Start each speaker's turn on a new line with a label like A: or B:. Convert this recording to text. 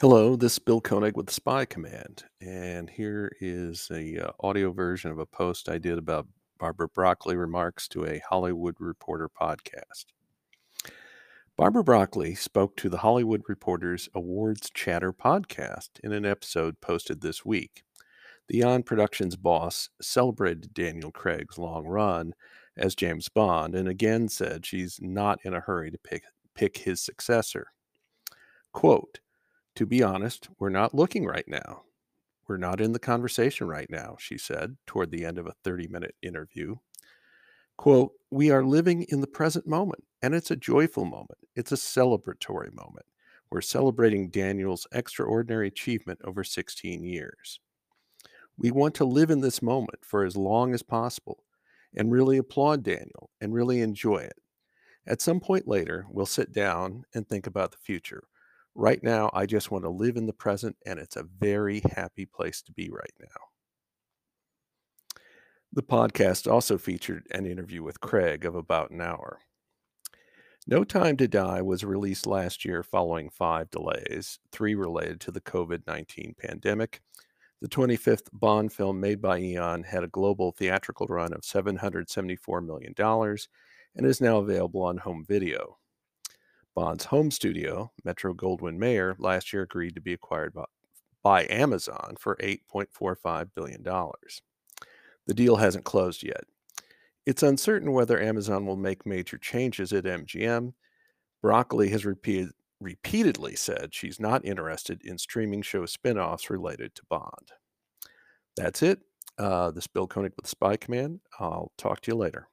A: Hello, this is Bill Koenig with the Spy Command, and here is a uh, audio version of a post I did about Barbara Broccoli remarks to a Hollywood Reporter podcast. Barbara Broccoli spoke to the Hollywood Reporter's Awards Chatter podcast in an episode posted this week. The Eon Productions boss celebrated Daniel Craig's long run as James Bond and again said she's not in a hurry to pick, pick his successor. Quote, to be honest, we're not looking right now. We're not in the conversation right now, she said toward the end of a 30 minute interview. Quote, We are living in the present moment, and it's a joyful moment. It's a celebratory moment. We're celebrating Daniel's extraordinary achievement over 16 years. We want to live in this moment for as long as possible and really applaud Daniel and really enjoy it. At some point later, we'll sit down and think about the future. Right now, I just want to live in the present, and it's a very happy place to be right now. The podcast also featured an interview with Craig of about an hour. No Time to Die was released last year following five delays, three related to the COVID 19 pandemic. The 25th Bond film made by Eon had a global theatrical run of $774 million and is now available on home video. Bond's home studio, Metro Goldwyn Mayer, last year agreed to be acquired by, by Amazon for $8.45 billion. The deal hasn't closed yet. It's uncertain whether Amazon will make major changes at MGM. Broccoli has repeated, repeatedly said she's not interested in streaming show spin offs related to Bond. That's it. Uh, this Bill Koenig with Spy Command. I'll talk to you later.